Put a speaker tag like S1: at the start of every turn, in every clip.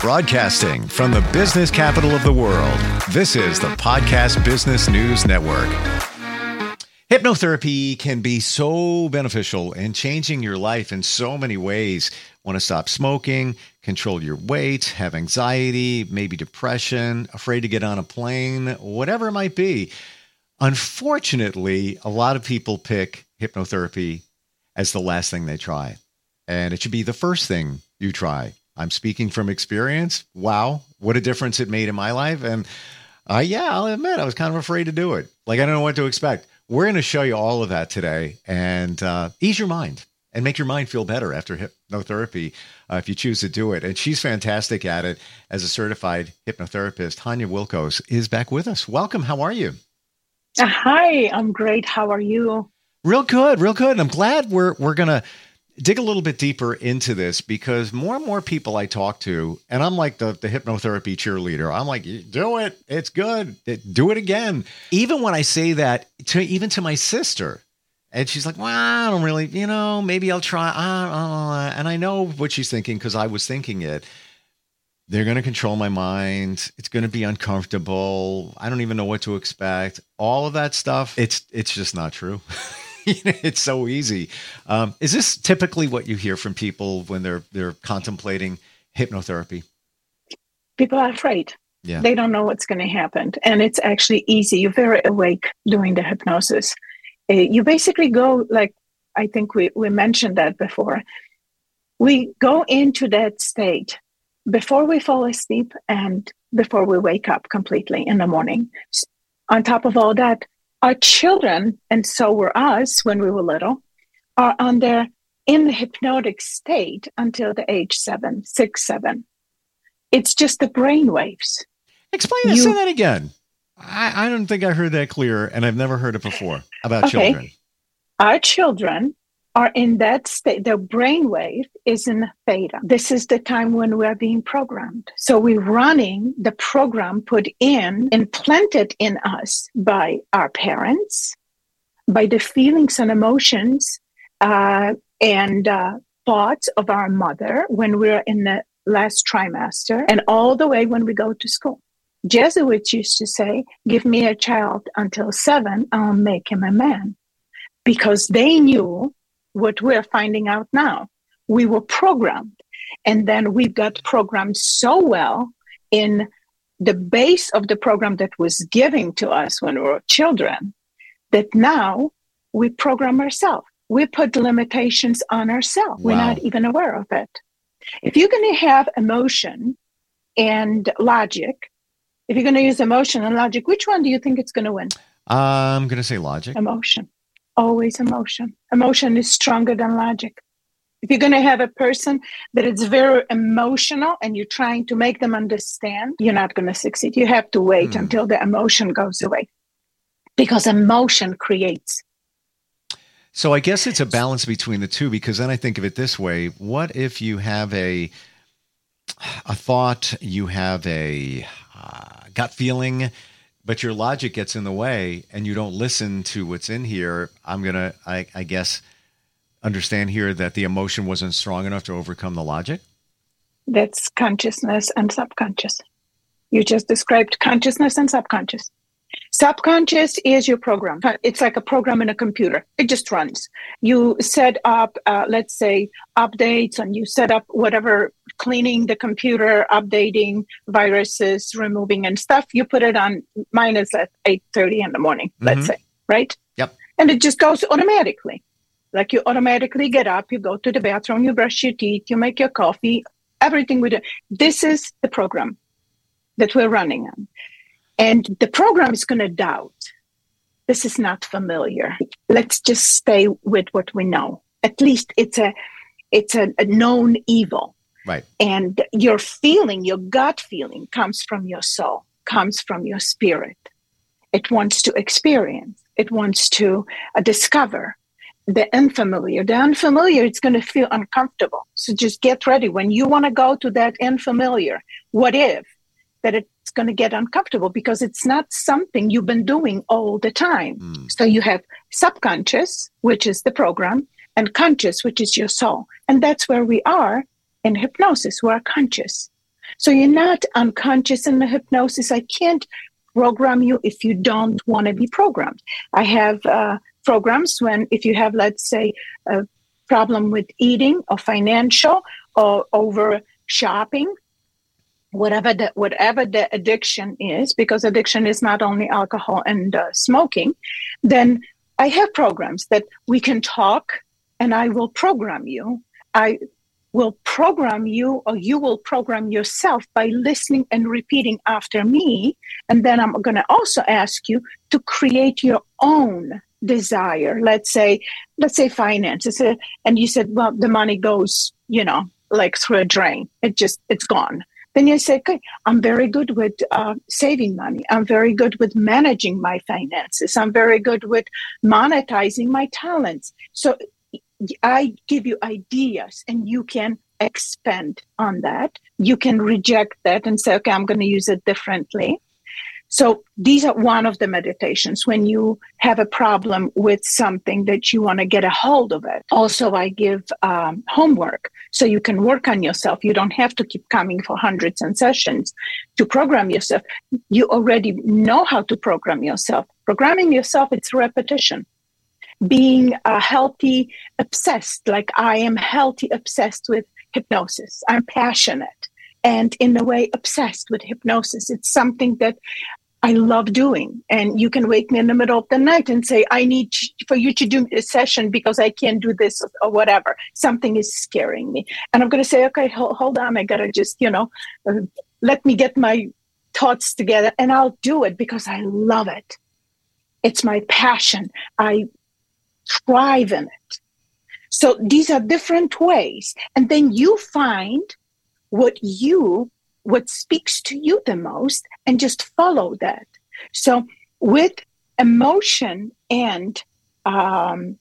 S1: Broadcasting from the business capital of the world, this is the Podcast Business News Network. Hypnotherapy can be so beneficial in changing your life in so many ways. Want to stop smoking, control your weight, have anxiety, maybe depression, afraid to get on a plane, whatever it might be. Unfortunately, a lot of people pick hypnotherapy as the last thing they try, and it should be the first thing you try. I'm speaking from experience. Wow, what a difference it made in my life. And uh, yeah, I'll admit, I was kind of afraid to do it. Like, I don't know what to expect. We're going to show you all of that today and uh, ease your mind and make your mind feel better after hypnotherapy uh, if you choose to do it. And she's fantastic at it as a certified hypnotherapist. Hania Wilkos is back with us. Welcome. How are you?
S2: Hi, I'm great. How are you?
S1: Real good, real good. And I'm glad we're we're going to dig a little bit deeper into this because more and more people I talk to, and I'm like the, the hypnotherapy cheerleader. I'm like, do it. It's good. Do it again. Even when I say that to even to my sister, and she's like, well, I don't really, you know, maybe I'll try. Uh, uh, and I know what she's thinking because I was thinking it. They're going to control my mind. It's going to be uncomfortable. I don't even know what to expect. All of that stuff. It's it's just not true. it's so easy. Um, is this typically what you hear from people when they're they're contemplating hypnotherapy?
S2: People are afraid. Yeah. They don't know what's going to happen, and it's actually easy. You're very awake during the hypnosis. Uh, you basically go like I think we we mentioned that before. We go into that state before we fall asleep and before we wake up completely in the morning. On top of all that, our children, and so were us when we were little, are under in the hypnotic state until the age seven, six, seven. It's just the brain waves.
S1: Explain that. Say that again. I, I don't think I heard that clear, and I've never heard it before about okay. children.
S2: Our children are in that state, their brainwave is in theta. This is the time when we are being programmed. So we're running the program put in, implanted in us by our parents, by the feelings and emotions uh, and uh, thoughts of our mother when we're in the last trimester, and all the way when we go to school. Jesuits used to say, Give me a child until seven, I'll make him a man. Because they knew what we're finding out now. We were programmed, and then we got programmed so well in the base of the program that was given to us when we were children that now we program ourselves. We put limitations on ourselves. Wow. We're not even aware of it. If you're going to have emotion and logic, if you're going to use emotion and logic, which one do you think it's going to win?
S1: I'm going to say logic.
S2: Emotion always emotion. Emotion is stronger than logic. If you're going to have a person that is very emotional and you're trying to make them understand, you're not going to succeed. You have to wait mm. until the emotion goes away because emotion creates.
S1: So I guess it's a balance between the two because then I think of it this way. What if you have a a thought, you have a uh, gut feeling, but your logic gets in the way and you don't listen to what's in here, I'm going to, I guess, understand here that the emotion wasn't strong enough to overcome the logic?
S2: That's consciousness and subconscious. You just described consciousness and subconscious. Subconscious is your program. It's like a program in a computer. It just runs. You set up, uh, let's say, updates, and you set up whatever cleaning the computer, updating viruses, removing and stuff. You put it on minus at eight thirty in the morning. Let's mm-hmm. say, right?
S1: Yep.
S2: And it just goes automatically. Like you automatically get up, you go to the bathroom, you brush your teeth, you make your coffee, everything we do. This is the program that we're running on. And the program is going to doubt. This is not familiar. Let's just stay with what we know. At least it's a it's a, a known evil.
S1: Right.
S2: And your feeling, your gut feeling comes from your soul, comes from your spirit. It wants to experience, it wants to uh, discover the unfamiliar. The unfamiliar, it's going to feel uncomfortable. So just get ready. When you want to go to that unfamiliar, what if that it's going to get uncomfortable because it's not something you've been doing all the time. Mm. So you have subconscious, which is the program, and conscious, which is your soul. And that's where we are in hypnosis. We are conscious. So you're not unconscious in the hypnosis. I can't program you if you don't want to be programmed. I have uh, programs when, if you have, let's say, a problem with eating or financial or over shopping, whatever the whatever the addiction is, because addiction is not only alcohol and uh, smoking, then I have programs that we can talk, and I will program you. I will program you or you will program yourself by listening and repeating after me. And then I'm going to also ask you to create your own desire. Let's say, let's say finances. Uh, and you said, well, the money goes, you know, like through a drain. It just, it's gone. Then you say, okay, I'm very good with uh, saving money. I'm very good with managing my finances. I'm very good with monetizing my talents. So I give you ideas and you can expand on that. You can reject that and say, okay, I'm going to use it differently. So these are one of the meditations when you have a problem with something that you want to get a hold of it. Also, I give um, homework so you can work on yourself. You don't have to keep coming for hundreds and sessions to program yourself. You already know how to program yourself. Programming yourself, it's repetition being a healthy obsessed like i am healthy obsessed with hypnosis i'm passionate and in a way obsessed with hypnosis it's something that i love doing. And you can wake me in the middle of the night and say i need for you to do a session because i can't do this or whatever. Something is scaring me. And i'm going to say okay hold, on. I gotta just you know uh, let me get my thoughts together and i'll do it because i love it. It's my passion. I thrive in it. So these are different ways. And then you find what you, what speaks to you the most and just follow that. So with emotion and um,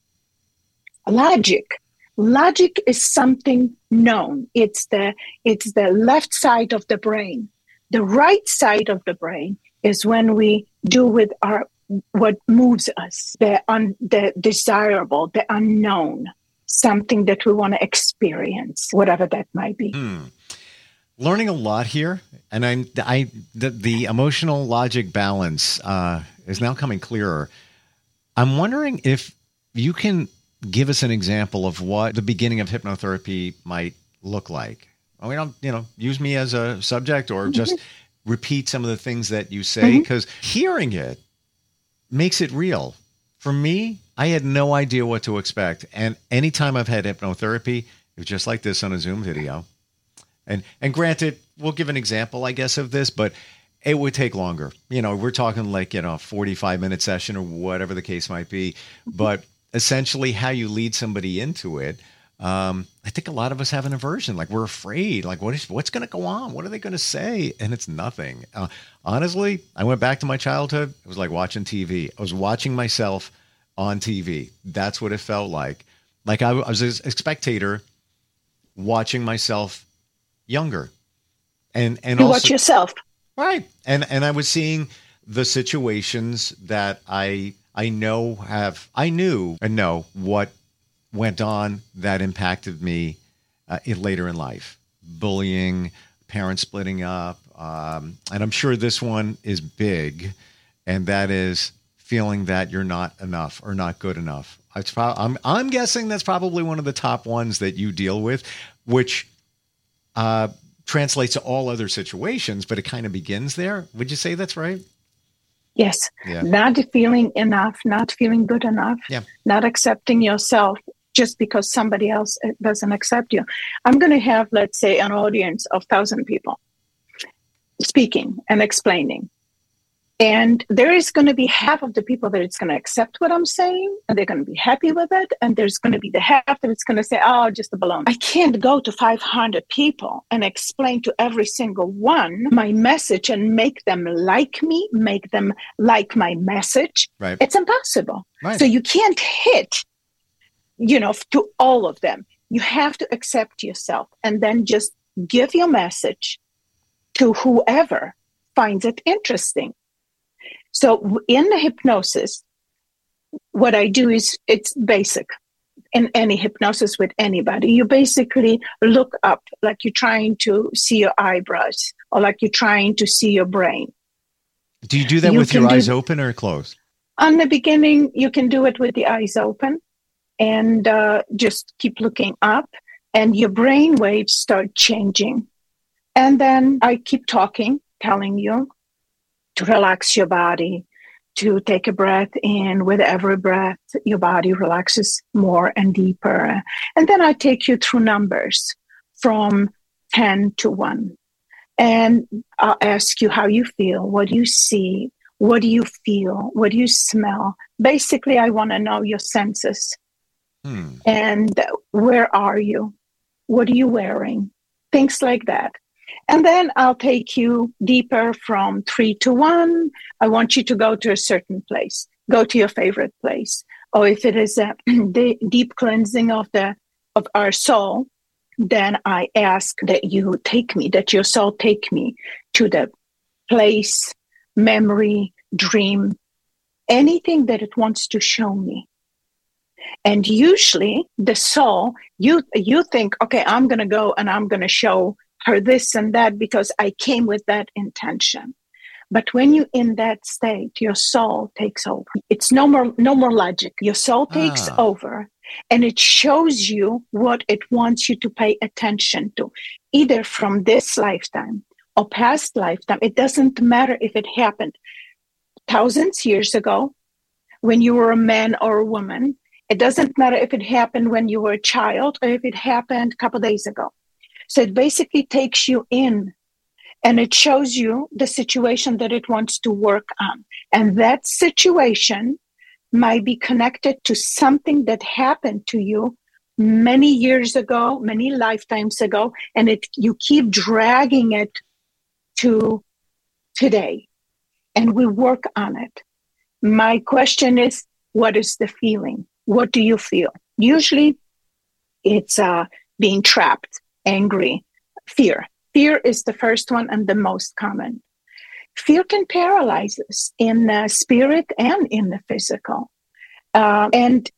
S2: logic, logic is something known. It's the, it's the left side of the brain. The right side of the brain is when we do with our what moves us, the, un, the desirable, the unknown, something that we want to experience, whatever that might be. Hmm.
S1: Learning a lot here, and I'm I the, the emotional logic balance uh, is now coming clearer. I'm wondering if you can give us an example of what the beginning of hypnotherapy might look like. I mean, don't, you know, use me as a subject or just mm-hmm. repeat some of the things that you say because mm-hmm. hearing it makes it real. For me, I had no idea what to expect. And anytime I've had hypnotherapy, it was just like this on a Zoom video. And and granted, we'll give an example, I guess, of this, but it would take longer. You know, we're talking like, you know, 45 minute session or whatever the case might be. But essentially how you lead somebody into it um, I think a lot of us have an aversion. Like we're afraid. Like what is what's going to go on? What are they going to say? And it's nothing. Uh, honestly, I went back to my childhood. It was like watching TV. I was watching myself on TV. That's what it felt like. Like I, I was a spectator watching myself younger, and and
S2: you
S1: also,
S2: watch yourself,
S1: right? And and I was seeing the situations that I I know have I knew and know what went on that impacted me uh, later in life. Bullying, parents splitting up, um, and I'm sure this one is big, and that is feeling that you're not enough or not good enough. Pro- I'm, I'm guessing that's probably one of the top ones that you deal with, which uh, translates to all other situations, but it kind of begins there. Would you say that's right?
S2: Yes. Yeah. Not feeling enough, not feeling good enough, yeah. not accepting yourself just because somebody else uh, doesn't accept you. I'm going to have, let's say, an audience of 1,000 people speaking and explaining. And there is going to be half of the people that it's going to accept what I'm saying and they're going to be happy with it. And there's going to be the half that it's going to say, oh, just a balloon. I can't go to 500 people and explain to every single one my message and make them like me, make them like my message.
S1: Right.
S2: It's impossible. Right. So you can't hit you know, to all of them. You have to accept yourself and then just give your message to whoever finds it interesting. So in the hypnosis, what I do is it's basic. in any hypnosis with anybody. You basically look up like you're trying to see your eyebrows or like you're trying to see your brain.
S1: Do you do that you with your eyes open or closed?
S2: On the beginning, you can do it with the eyes open and uh, just keep looking up, and your brain waves start changing. And then I keep talking, telling you to relax your body, to take a breath in. With every breath, your body relaxes more and deeper. And then I take you through numbers from 10 to 1. And I'll ask you how you feel, what do you see, what do you feel, what do you smell. Basically, I want to know your senses. Hmm. And where are you? What are you wearing? Things like that. And then I'll take you deeper from three to one. I want you to go to a certain place. Go to your favorite place. Or if it is a deep cleansing of the of our soul, then I ask that you take me, that your soul take me to the place, memory, dream, anything that it wants to show me. And usually the soul, you you think, okay, I'm gonna go and I'm gonna show her this and that because I came with that intention. But when you're in that state, your soul takes over. It's no more no more logic. Your soul takes ah. over and it shows you what it wants you to pay attention to, either from this lifetime or past lifetime. It doesn't matter if it happened thousands years ago when you were a man or a woman. It doesn't matter if it happened when you were a child or if it happened a couple days ago. So it basically takes you in and it shows you the situation that it wants to work on. And that situation might be connected to something that happened to you many years ago, many lifetimes ago, and it you keep dragging it to today. And we work on it. My question is, what is the feeling? What do you feel? Usually it's uh, being trapped angry, fear. Fear is the first one and the most common. Fear can paralyze us in the spirit and in the physical. Uh, and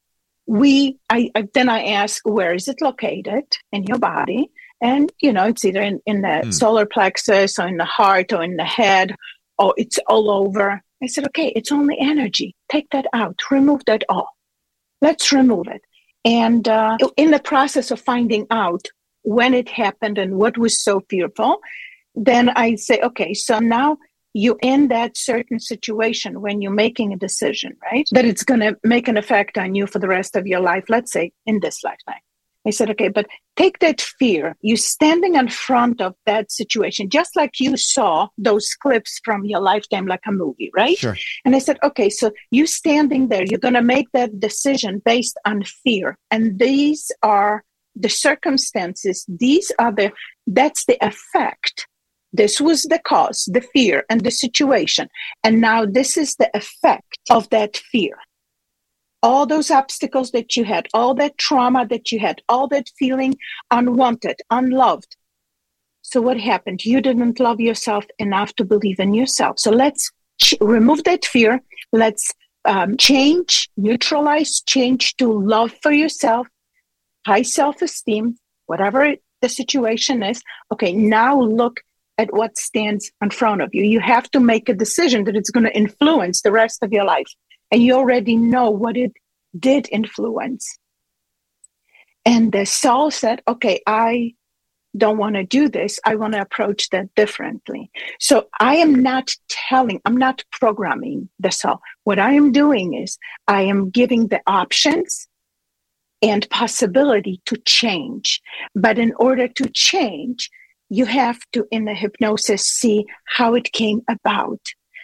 S2: we, I, I, then I ask, where is it located in your body? And, you know, it's either in, in the mm. solar plexus or in the heart or in the head or it's all over. I said, okay, it's only energy. Take that out, remove that all. Let's remove it. And uh, in the process of finding out when it happened and what was so fearful, then I say, okay, so now you in that certain situation when you're making a decision, right? That it's going to make an effect on you for the rest of your life, let's say in this lifetime. I said, okay, but take that fear. You're standing in front of that situation, just like you saw those clips from your lifetime, like a movie, right?
S1: Sure.
S2: And I said, okay, so you standing there, you're going to make that decision based on fear. And these are the circumstances these are the that's the effect. This was the cause the fear and the situation. And now this is the effect of that fear. All those obstacles that you had all that trauma that you had all that feeling unwanted unloved. So what happened? You didn't love yourself enough to believe in yourself. So let's ch- remove that fear. Let's um, change neutralize change to love for yourself high self esteem, whatever the situation is. Okay, now look at what stands in front of you. You have to make a decision that it's going to influence the rest of your life. And you already know what it did influence. And the soul said, okay, I don't want to do this. I want to approach that differently. So I am not telling, I'm not programming the soul. What I am doing is I am giving the options and possibility to change. But in order to change, you have to, in the hypnosis, see how it came about.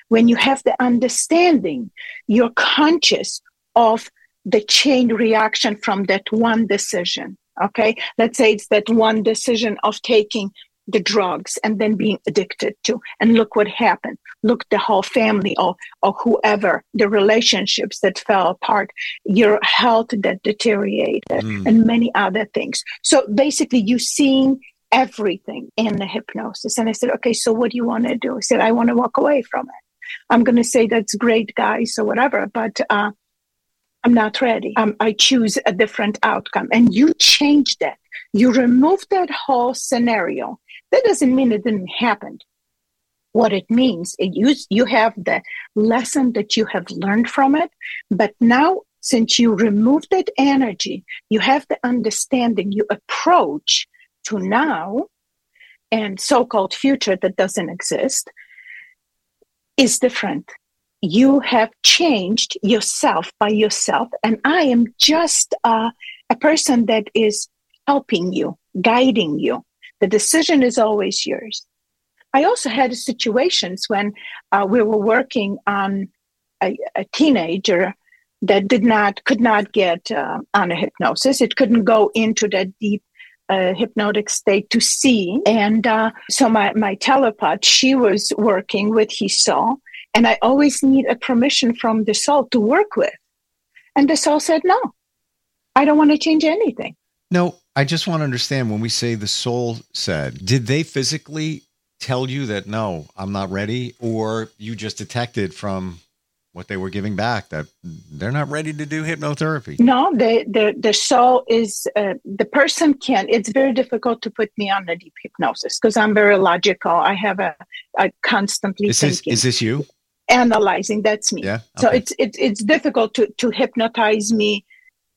S2: When you have the understanding, you're conscious of the chain reaction from that one decision. Okay. Let's say it's that one decision of taking the drugs and then being addicted to. And look what happened. Look, the whole family or, or whoever, the relationships that fell apart, your health that deteriorated, mm. and many other things. So basically, you seeing everything in the hypnosis. And I said, okay, so what do you want to do? I said, I want to walk away from it. I'm going to say that's great, guys, or whatever. But uh, I'm not ready. Um, I choose a different outcome. And you change that. You remove that whole scenario. That doesn't mean it didn't happen. What it means, it, you, you have the lesson that you have learned from it. But now, since you remove that energy, you have the understanding, you approach to now and so called future that doesn't exist is different. You have changed yourself by yourself, and I am just uh, a person that is helping you, guiding you. The decision is always yours. I also had situations when uh, we were working on a, a, teenager that did not could not get uh, on a hypnosis. It couldn't go into that deep uh, hypnotic state to see. And uh, so my my telepath, she was working with his soul, and I always need a permission from the soul to work with. And the soul said, "No, I don't want to change anything."
S1: No, I just want to understand when we say the soul said, did they physically tell you that no, I'm not ready, or you just detected from what they were giving back that they're not ready to do hypnotherapy?
S2: No, the the, the soul is uh, the person can. It's very difficult to put me on a deep hypnosis because I'm very logical. I have a I constantly
S1: is
S2: thinking.
S1: This, is this you?
S2: Analyzing. That's me.
S1: Yeah.
S2: Okay. So it's it's it's difficult to to hypnotize me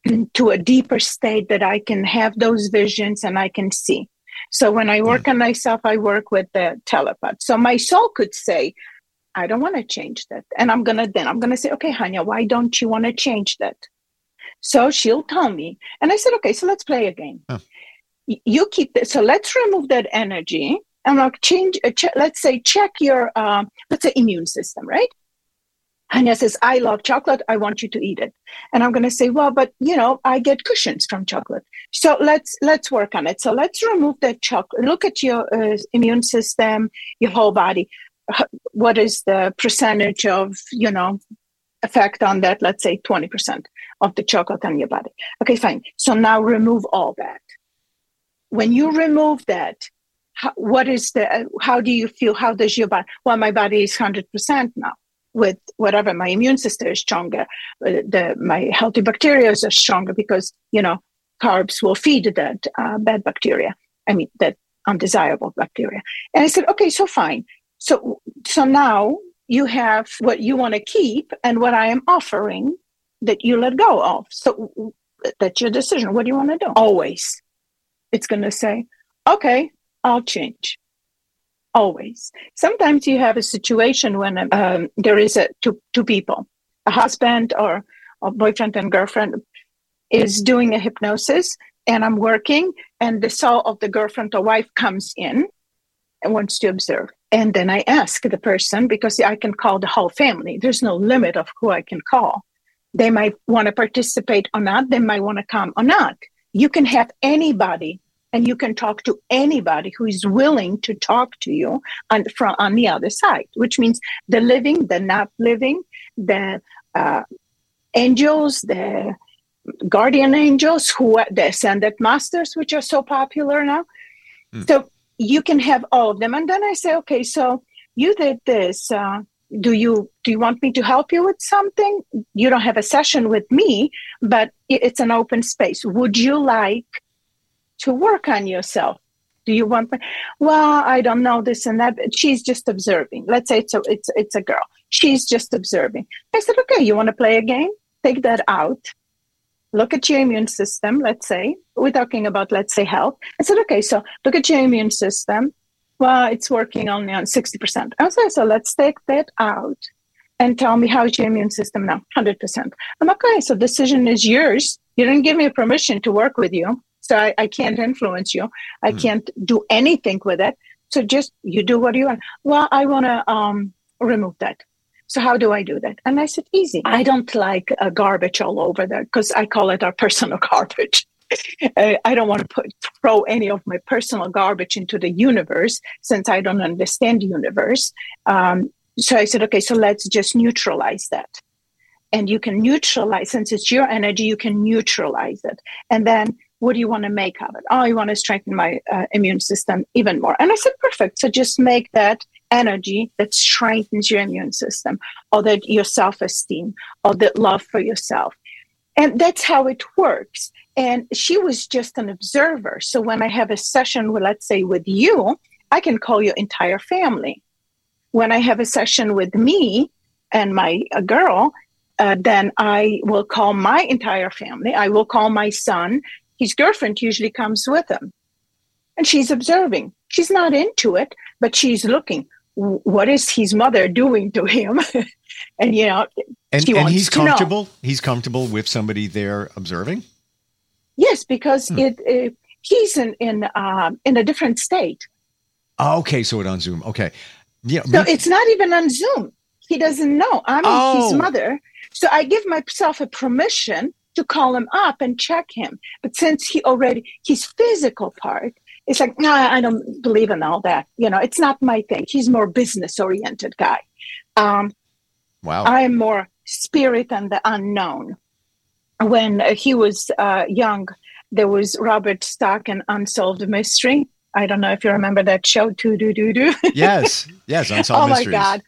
S2: to a deeper state that I can have those visions and I can see. So when I work on myself, I work with the telepath. So my soul could say, I don't want to change that. And I'm going to then, I'm going to say, okay, Hania, why don't you want to change that? So she'll tell me. And I said, okay, so let's play a game. Huh. You keep that. So let's remove that energy and I'll change, uh, ch- let's say, check your, uh, let's say, immune system, right? Hania says, I love chocolate. I want you to eat it. And I'm going to say, well, but you know, I get cushions from chocolate. So let's, let's work on it. So let's remove that chocolate. Look at your uh, immune system, your whole body. What is the percentage of, you know, effect on that? Let's say 20% of the chocolate on your body. Okay, fine. So now remove all that. When you remove that, how, what is the, how do you feel? How does your body? Well, my body is 100% now with whatever my immune system is stronger uh, the my healthy bacteria is stronger because you know carbs will feed that uh, bad bacteria i mean that undesirable bacteria. And i said okay so fine. So so now you have what you want to keep and what i am offering that you let go of. So that's your decision. What do you want to do? Always. It's going to say okay i'll change always. Sometimes you have a situation when um, there is a two, two people, a husband or a boyfriend and girlfriend is doing a hypnosis and I'm working and the soul of the girlfriend or wife comes in and wants to observe. And then I ask the person because I can call the whole family. There's no limit of who I can call. They might want to participate or not. They might want to come or not. You can have anybody and you can talk to anybody who is willing to talk to you on, from on the other side, which means the living, the not living, the uh, angels, the guardian angels, who are the ascended masters, which are so popular now. Mm. So you can have all of them, and then I say, okay, so you did this. Uh, do you do you want me to help you with something? You don't have a session with me, but it's an open space. Would you like to work on yourself. Do you want? Well, I don't know this and that. She's just observing. Let's say it's a it's it's a girl. She's just observing. I said, okay, you want to play a game? Take that out. Look at your immune system. Let's say we're talking about let's say health. I said, okay, so look at your immune system. Well, it's working only on sixty percent. I said, so let's take that out and tell me how's your immune system now? Hundred percent. I'm okay. So decision is yours. You didn't give me permission to work with you. So I, I can't influence you. I mm. can't do anything with it. So just you do what you want. Well, I want to um, remove that. So how do I do that? And I said, easy. I don't like uh, garbage all over there because I call it our personal garbage. uh, I don't want to put, throw any of my personal garbage into the universe since I don't understand the universe. Um, so I said, okay, so let's just neutralize that. And you can neutralize, since it's your energy, you can neutralize it. And then what do you want to make of it? Oh, I want to strengthen my uh, immune system even more. And I said, perfect. So just make that energy that strengthens your immune system or that your self esteem or that love for yourself. And that's how it works. And she was just an observer. So when I have a session with, let's say, with you, I can call your entire family. When I have a session with me and my girl, uh, then I will call my entire family. I will call my son. His girlfriend usually comes with him. And she's observing. She's not into it, but she's looking. What is his mother doing to him? and you know,
S1: and, and he's comfortable. Know. He's comfortable with somebody there observing.
S2: Yes, because hmm. it, it, he's in in uh, in a different state.
S1: okay, so it on Zoom. Okay,
S2: yeah. So it's not even on Zoom. He doesn't know I'm oh. his mother. So I give myself a permission to call him up and check him. But since he already his physical part, it's like, no, I don't believe in all that. You know, it's not my thing. He's more business oriented guy. Um,
S1: wow.
S2: I am more spirit and the unknown. When he was uh, young, there was Robert Stack and Unsolved Mystery. I don't know if you remember that show, Too Do Do Do.
S1: yes, yes, Unsolved
S2: oh
S1: Mysteries.
S2: Oh my God.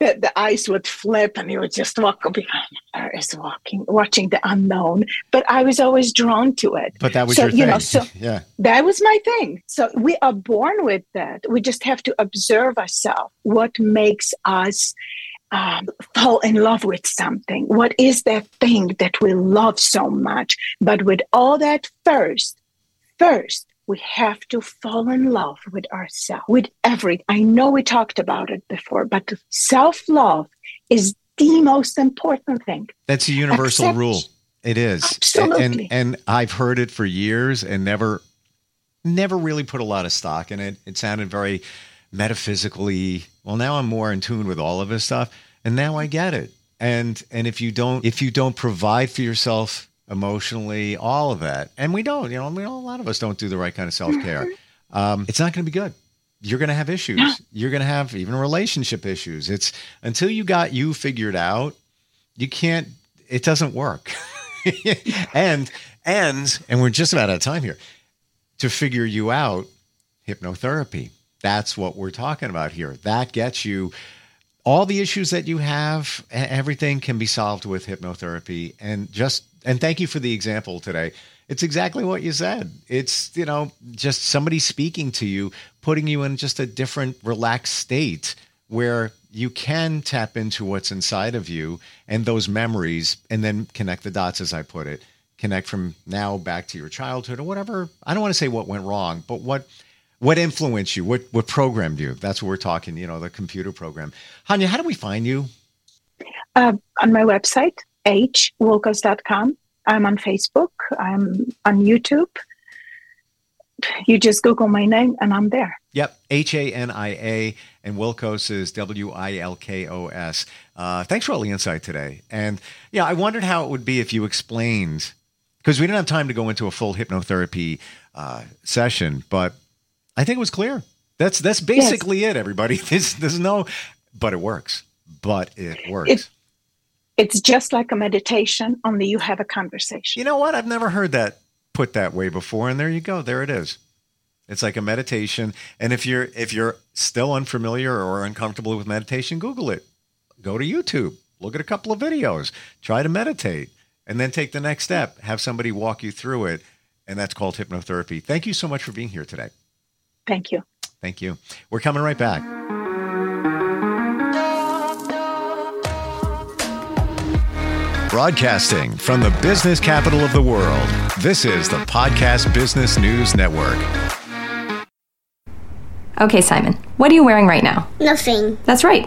S2: The, the eyes would flip and he would just walk behind there is walking watching the unknown but i was always drawn to it
S1: but that was so, your thing. you know so yeah
S2: that was my thing so we are born with that we just have to observe ourselves what makes us um, fall in love with something. What is that thing that we love so much? But with all that first, first, we have to fall in love with ourselves, with every. I know we talked about it before, but self love is the most important thing.
S1: That's a universal Accept, rule. It is.
S2: Absolutely.
S1: And, and I've heard it for years and never, never really put a lot of stock in it. It sounded very metaphysically. Well, now I'm more in tune with all of this stuff, and now I get it. And and if you don't if you don't provide for yourself emotionally, all of that, and we don't, you know, I mean, a lot of us don't do the right kind of self care. Um, it's not going to be good. You're going to have issues. You're going to have even relationship issues. It's until you got you figured out, you can't. It doesn't work. and and and we're just about out of time here to figure you out. Hypnotherapy that's what we're talking about here. That gets you all the issues that you have, everything can be solved with hypnotherapy. And just, and thank you for the example today. It's exactly what you said. It's, you know, just somebody speaking to you, putting you in just a different, relaxed state where you can tap into what's inside of you and those memories and then connect the dots, as I put it, connect from now back to your childhood or whatever. I don't want to say what went wrong, but what what influenced you? What what programmed you? That's what we're talking. You know, the computer program. Hania, how do we find you?
S2: Uh, on my website, hwilkos.com. I'm on Facebook. I'm on YouTube. You just Google my name and I'm there.
S1: Yep. H A N I A. And Wilkos is W I L K O S. Uh, thanks for all the insight today. And yeah, I wondered how it would be if you explained, because we didn't have time to go into a full hypnotherapy uh, session, but I think it was clear. That's that's basically yes. it, everybody. There's there's no, but it works. But it works. It,
S2: it's just like a meditation, only you have a conversation.
S1: You know what? I've never heard that put that way before, and there you go. There it is. It's like a meditation. And if you're if you're still unfamiliar or uncomfortable with meditation, Google it. Go to YouTube. Look at a couple of videos. Try to meditate, and then take the next step. Have somebody walk you through it, and that's called hypnotherapy. Thank you so much for being here today.
S2: Thank you.
S1: Thank you. We're coming right back. Broadcasting from the business capital of the world, this is the Podcast Business News Network.
S3: Okay, Simon, what are you wearing right now?
S4: Nothing.
S3: That's right.